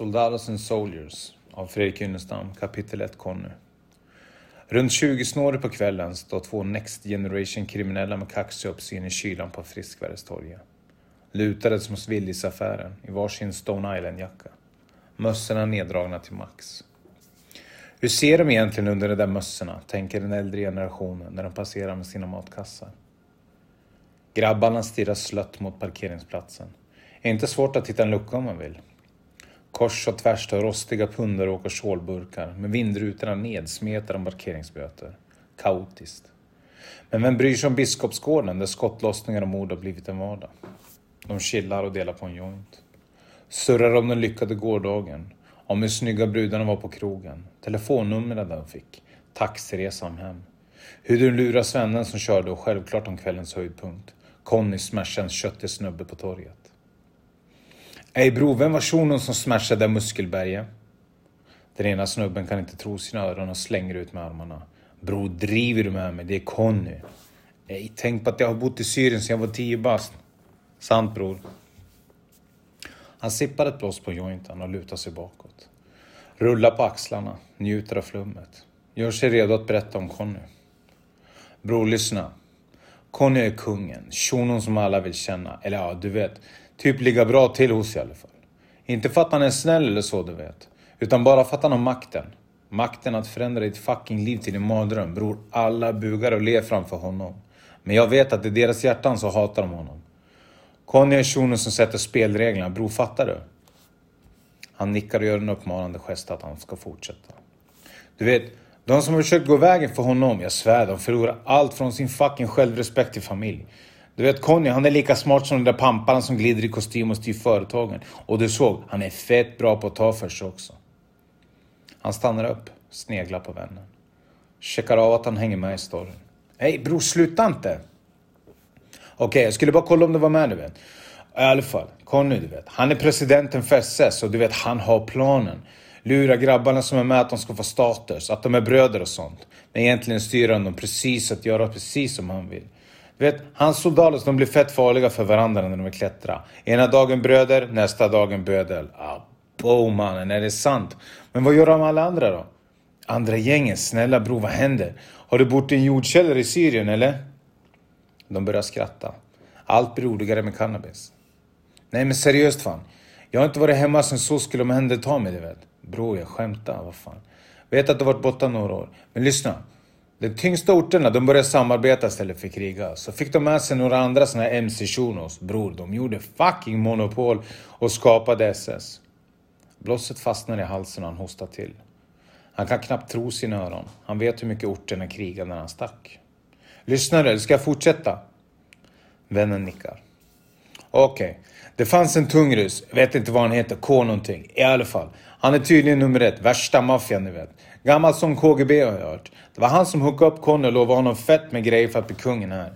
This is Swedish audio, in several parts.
Soldados and Soldiers av Fredrik Ynnestam, kapitel 1 Conny. Runt 20 snåret på kvällen står två Next Generation kriminella med kaxjobbs i kylan på Friskvärdestorget. Lutade som Willys-affären i varsin Stone Island-jacka. Mössorna neddragna till max. Hur ser de egentligen under de där mössorna, tänker den äldre generationen när de passerar med sina matkassar. Grabbarna stirrar slött mot parkeringsplatsen. Är inte svårt att hitta en lucka om man vill. Kors och tvärs står rostiga pundar och stålburkar med vindrutorna nedsmetade om parkeringsböter. Kaotiskt. Men vem bryr sig om Biskopsgården där skottlossningar och mord har blivit en vardag? De chillar och delar på en joint. Surrar om den lyckade gårdagen. Om hur snygga brudarna var på krogen. Telefonnumren de fick. Taxiresan hem. Hur du lurar svennen som körde och självklart om kvällens höjdpunkt. Conny smashens köttig snubbe på torget. Ey bror, vem var shunon som smashade muskelberget? Den ena snubben kan inte tro sina öron och slänger ut med armarna. Bror, driver du med mig? Det är Conny. Ey, tänk på att jag har bott i Syrien sedan jag var tio bast. Sant bror. Han sippar ett blås på jointen och lutar sig bakåt. Rullar på axlarna, njuter av flummet. Gör sig redo att berätta om Conny. Bror, lyssna. Conny är kungen, shunon som alla vill känna. Eller ja, du vet. Typ ligga bra till hos i alla fall. Inte för att han är snäll eller så, du vet. Utan bara för att han har makten. Makten att förändra ditt fucking liv till en mardröm. Bror, alla bugar och ler framför honom. Men jag vet att i deras hjärtan så hatar de honom. Conny är shunon som sätter spelreglerna. Bror, fattar du? Han nickar och gör en uppmanande gest att han ska fortsätta. Du vet, de som har försökt gå vägen för honom, jag svär, de förlorar allt från sin fucking självrespekt till familj. Du vet Conny, han är lika smart som de där pamparna som glider i kostym och styr företagen. Och du såg, han är fett bra på att ta för sig också. Han stannar upp, sneglar på vännen. Checkar av att han hänger med i storyn. Hej bror, sluta inte! Okej, okay, jag skulle bara kolla om du var med du vet. I alla fall, Conny du vet. Han är presidenten för SS och du vet, han har planen. Lura grabbarna som är med att de ska få status, att de är bröder och sånt. Men egentligen styr han dem precis att göra precis som han vill. Du vet, hans soldater de blir fett farliga för varandra när de vill klättra. Ena dagen bröder, nästa dagen bödel. Ah, Abo mannen, är det sant? Men vad gör de alla andra då? Andra gängen, snälla bror vad händer? Har du bott i en jordkällare i Syrien eller? De börjar skratta. Allt blir roligare med cannabis. Nej men seriöst fan. Jag har inte varit hemma sen så skulle omhänderta mig du vet. Bror jag skämtar, vad fan. Vet att du varit borta några år. Men lyssna. De tyngsta orterna de började samarbeta istället för kriga. Så fick de med sig några andra såna här MC-shunos. Bror, de gjorde fucking monopol och skapade SS. Blåset fastnade i halsen och han hostade till. Han kan knappt tro sina öron. Han vet hur mycket orterna krigade när han stack. Lyssnar du, eller ska jag fortsätta? Vännen nickar. Okej, okay. det fanns en tung ryss. Vet inte vad han heter, K någonting. I alla fall. Han är tydligen nummer ett, värsta maffian ni vet. Gammal som KGB har jag hört. Det var han som hookade upp Conny och lovade honom fett med grejer för att bli kungen här.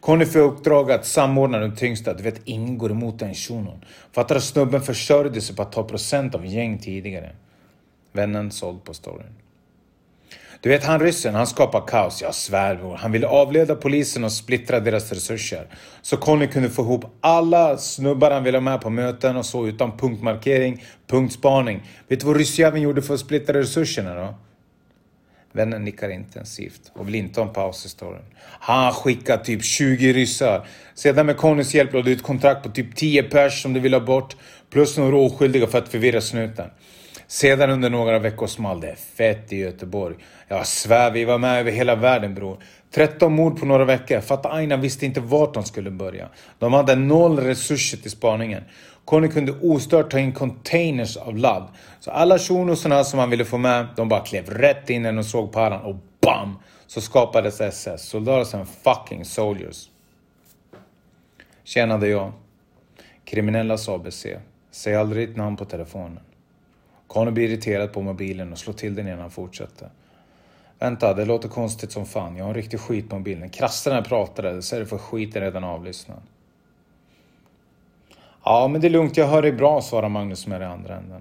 Conny får uppdrag att samordna de tyngsta. Du vet, ingen går emot den shunon. Fattar att snubben försörjde sig på att ta procent av gäng tidigare. Vännen såld på storyn. Du vet han ryssen, han skapar kaos. Jag svär bror. Han ville avleda polisen och splittra deras resurser. Så Conny kunde få ihop alla snubbar han ville ha med på möten och så utan punktmarkering, punktspaning. Vet du vad ryssjäveln gjorde för att splittra resurserna då? Vännen nickar intensivt och vill inte ha en paus i storyn. Han skickade typ 20 ryssar. Sedan med Connys hjälp lade ut kontrakt på typ 10 pers som du ville ha bort. Plus några oskyldiga för att förvirra snuten. Sedan under några veckor small det fett i Göteborg. Jag svär, vi var med över hela världen bror. 13 mord på några veckor. Fatta Aina visste inte vart de skulle börja. De hade noll resurser till spaningen. Conny kunde ostört ta in containers av ladd. Så alla shunosarna som han ville få med, de bara klev rätt in när de såg paran och BAM! Så skapades SS. Soldater and fucking soldiers. Tjena, det är jag. Kriminellas ABC. Säg aldrig ditt namn på telefonen. Conny blir irriterad på mobilen och slår till den innan han fortsätter. Vänta, det låter konstigt som fan. Jag har en riktig skitmobil. När krassarna pratade så är det för skiten redan avlyssnad. Ja, men det är lugnt. Jag hör dig bra, svarar Magnus med i andra änden.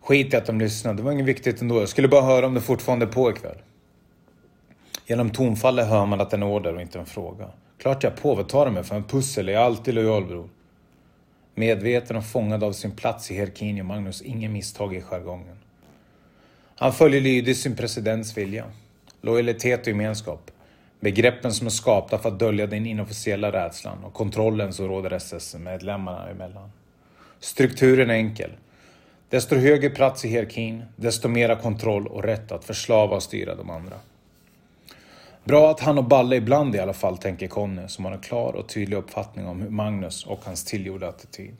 Skit i att de lyssnar. Det var inget viktigt ändå. Jag skulle bara höra om det fortfarande är på ikväll. Genom tonfallet hör man att det är en order och inte en fråga. Klart jag är på. Vad tar du mig för? En pussel? Jag är alltid lojal bror. Medveten och fångad av sin plats i hierarkin gör Magnus inga misstag i jargongen. Han följer lydigt sin presidents vilja. Lojalitet och gemenskap. Begreppen som är skapta för att dölja den inofficiella rädslan och kontrollen som råder SS-medlemmarna emellan. Strukturen är enkel. Desto högre plats i hierarkin, desto mera kontroll och rätt att förslava och styra de andra. Bra att han och Balle ibland i alla fall tänker Conny som har en klar och tydlig uppfattning om Magnus och hans tillgjorda attityd.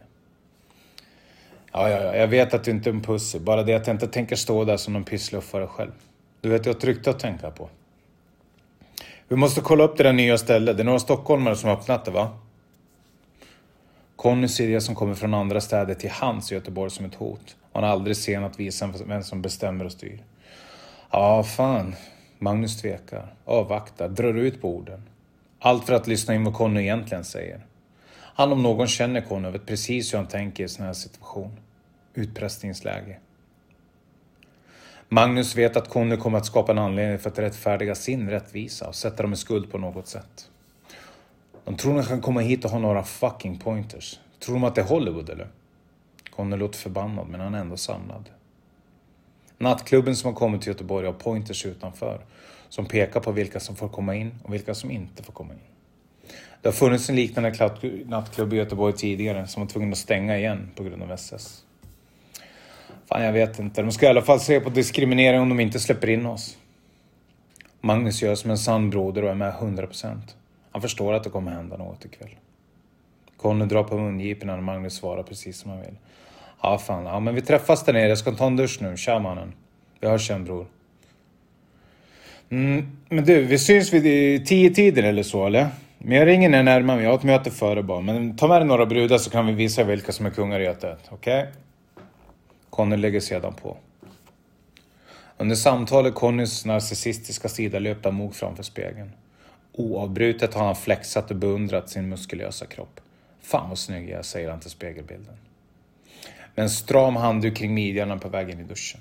Ja, ja, ja, jag vet att du inte är en pussy. Bara det att jag inte tänker stå där som någon pissluffare själv. Du vet, jag har ett rykte att tänka på. Vi måste kolla upp det där nya stället. Det är några stockholmare som har öppnat det, va? Conny ser det som kommer från andra städer till hans Göteborg som ett hot. Och han är aldrig sen att visa vem som bestämmer och styr. Ja, fan. Magnus tvekar, avvaktar, drar ut på orden. Allt för att lyssna in vad Conny egentligen säger. Han om någon känner Conny och vet precis hur han tänker i sån här situation. Utpressningsläge. Magnus vet att Conny kommer att skapa en anledning för att rättfärdiga sin rättvisa och sätta dem i skuld på något sätt. De tror att han kan komma hit och ha några fucking pointers. Tror de att det är Hollywood eller? Conny låter förbannad men han är ändå samlad. Nattklubben som har kommit till Göteborg har pointers utanför som pekar på vilka som får komma in och vilka som inte får komma in. Det har funnits en liknande nattklubb i Göteborg tidigare som var tvungen att stänga igen på grund av SS. Fan, jag vet inte. De ska i alla fall se på diskriminering om de inte släpper in oss. Magnus gör som en sann broder och är med 100%. Han förstår att det kommer hända något ikväll. Conny drar på mungiporna när Magnus svarar precis som han vill. Ja, fan. Ja, men vi träffas där nere. Jag ska ta en dusch nu. Tja mannen. Vi hörs sen bror. Mm, men du, vi syns vid tio tiden eller så eller? Men jag ringer när jag närmar mig. Jag har ett möte före bara. Men ta med dig några brudar så kan vi visa vilka som är kungar i Götet. Okej? Okay? Conny lägger sedan på. Under samtalet Connys narcissistiska sida löpte amok framför spegeln. Oavbrutet har han flexat och beundrat sin muskulösa kropp. Fan vad snygg jag är, säger han till spegelbilden. Med en stram handduk kring midjan på vägen i duschen.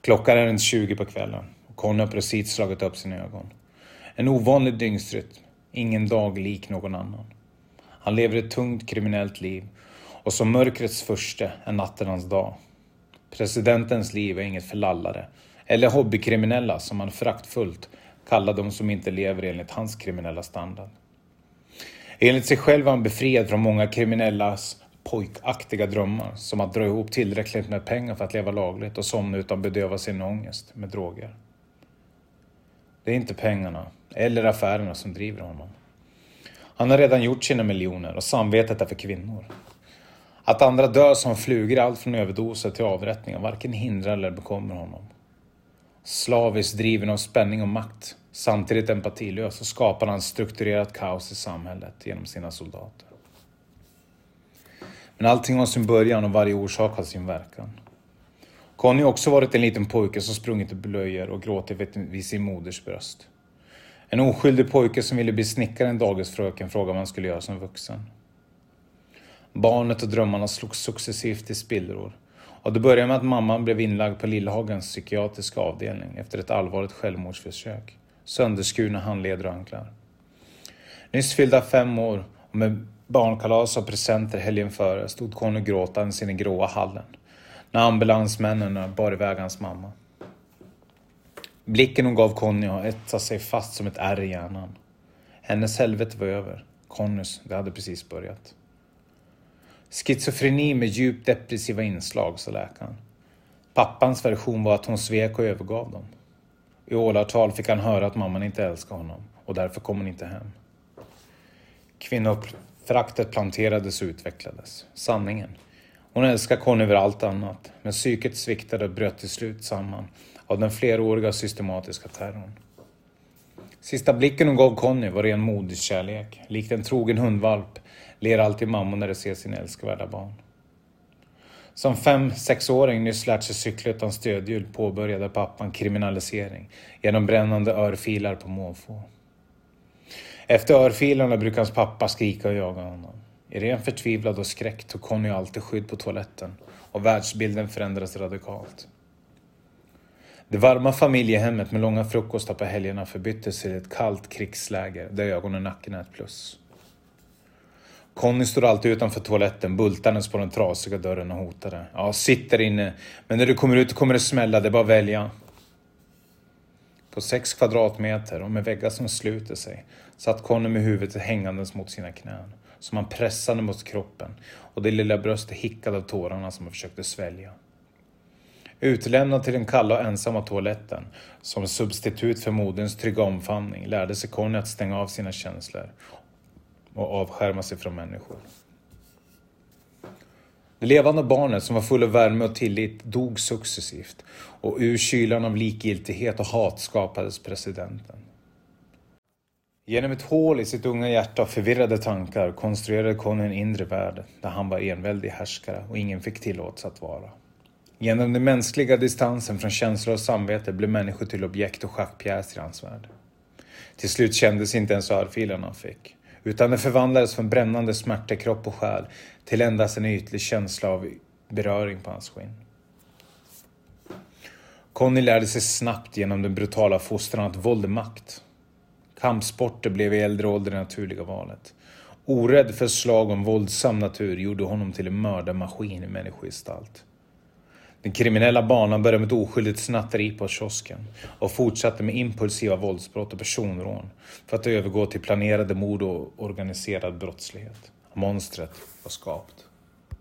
Klockan är runt 20 på kvällen och Conny har precis slagit upp sina ögon. En ovanlig dygnsrytm, ingen dag lik någon annan. Han lever ett tungt kriminellt liv och som mörkrets första är natten hans dag. Presidentens liv är inget för lallare, eller hobbykriminella som han fraktfullt kallar de som inte lever enligt hans kriminella standard. Enligt sig själv är han befriad från många kriminellas pojkaktiga drömmar, som att dra ihop tillräckligt med pengar för att leva lagligt och somna utan att bedöva sin ångest med droger. Det är inte pengarna, eller affärerna som driver honom. Han har redan gjort sina miljoner och samvetet är för kvinnor. Att andra dör som flugor allt från överdoser till avrättningar varken hindrar eller bekommer honom. Slaviskt driven av spänning och makt, samtidigt empatilös, så skapar han strukturerat kaos i samhället genom sina soldater. Men allting har sin början och varje orsak har sin verkan. Conny har också varit en liten pojke som sprungit i blöjor och gråtit vid sin moders bröst. En oskyldig pojke som ville bli snickare en dagisfröken frågade vad han skulle göra som vuxen. Barnet och drömmarna slogs successivt i spillror. Och det började med att mamman blev inlagd på Lillhagens psykiatriska avdelning efter ett allvarligt självmordsförsök. Sönderskurna handleder och anklar. Nyss fyllda fem år och med barnkalas och presenter helgen före stod Conny gråtandes i den gråa hallen när ambulansmännen bar iväg hans mamma. Blicken hon gav Conny har etsat sig fast som ett ärr i hjärnan. Hennes helvete var över. Connys, det hade precis börjat. Schizofreni med djupt depressiva inslag, sa läkaren. Pappans version var att hon svek och övergav dem. I åratal fick han höra att mamman inte älskade honom och därför kom hon inte hem. Föraktet planterades och utvecklades. Sanningen. Hon älskade Conny över allt annat, men psyket sviktade och bröt till slut samman av den fleråriga systematiska terrorn. Sista blicken hon gav Conny var ren moderskärlek. Likt en trogen hundvalp ler alltid mammor när de ser sina älskvärda barn. Som fem, sexåring nyss lärt sig cykla utan stödhjul påbörjade pappan kriminalisering genom brännande örfilar på måfå. Efter örfilarna brukade hans pappa skrika och jaga honom. I ren förtvivlad och skräck tog Conny alltid skydd på toaletten och världsbilden förändrades radikalt. Det varma familjehemmet med långa frukostar på helgerna förbyttes till ett kallt krigsläger där ögon och nacken är ett plus. Conny stod alltid utanför toaletten, bultandes på den trasiga dörren och hotade. Ja, sitt där inne. Men när du kommer ut kommer det smälla, det är bara att välja. På sex kvadratmeter och med väggar som sluter sig satt Conny med huvudet hängandes mot sina knän, som han pressade mot kroppen och det lilla bröstet hickade av tårarna som han försökte svälja. Utlämnad till den kalla och ensamma toaletten, som substitut för moderns trygga omfamning, lärde sig Conny att stänga av sina känslor och avskärma sig från människor. Det levande barnet som var full av värme och tillit dog successivt och ur kylan av likgiltighet och hat skapades presidenten. Genom ett hål i sitt unga hjärta av förvirrade tankar konstruerade Conny en inre värld där han var enväldig härskare och ingen fick tillåtelse att vara. Genom den mänskliga distansen från känslor och samvete blev människor till objekt och schackpjäser i hans värld. Till slut kändes inte ens örfilen han fick, utan det förvandlades från brännande smärta i kropp och själ till endast en ytlig känsla av beröring på hans skinn. Conny lärde sig snabbt genom den brutala fostran att våld är makt. Kampsporter blev i äldre ålder det naturliga valet. Orädd för slag om våldsam natur gjorde honom till en mördarmaskin i människogestalt. Den kriminella banan började med ett oskyldigt snatteri på kiosken och fortsatte med impulsiva våldsbrott och personrån för att övergå till planerade mord och organiserad brottslighet. Monstret var skapt.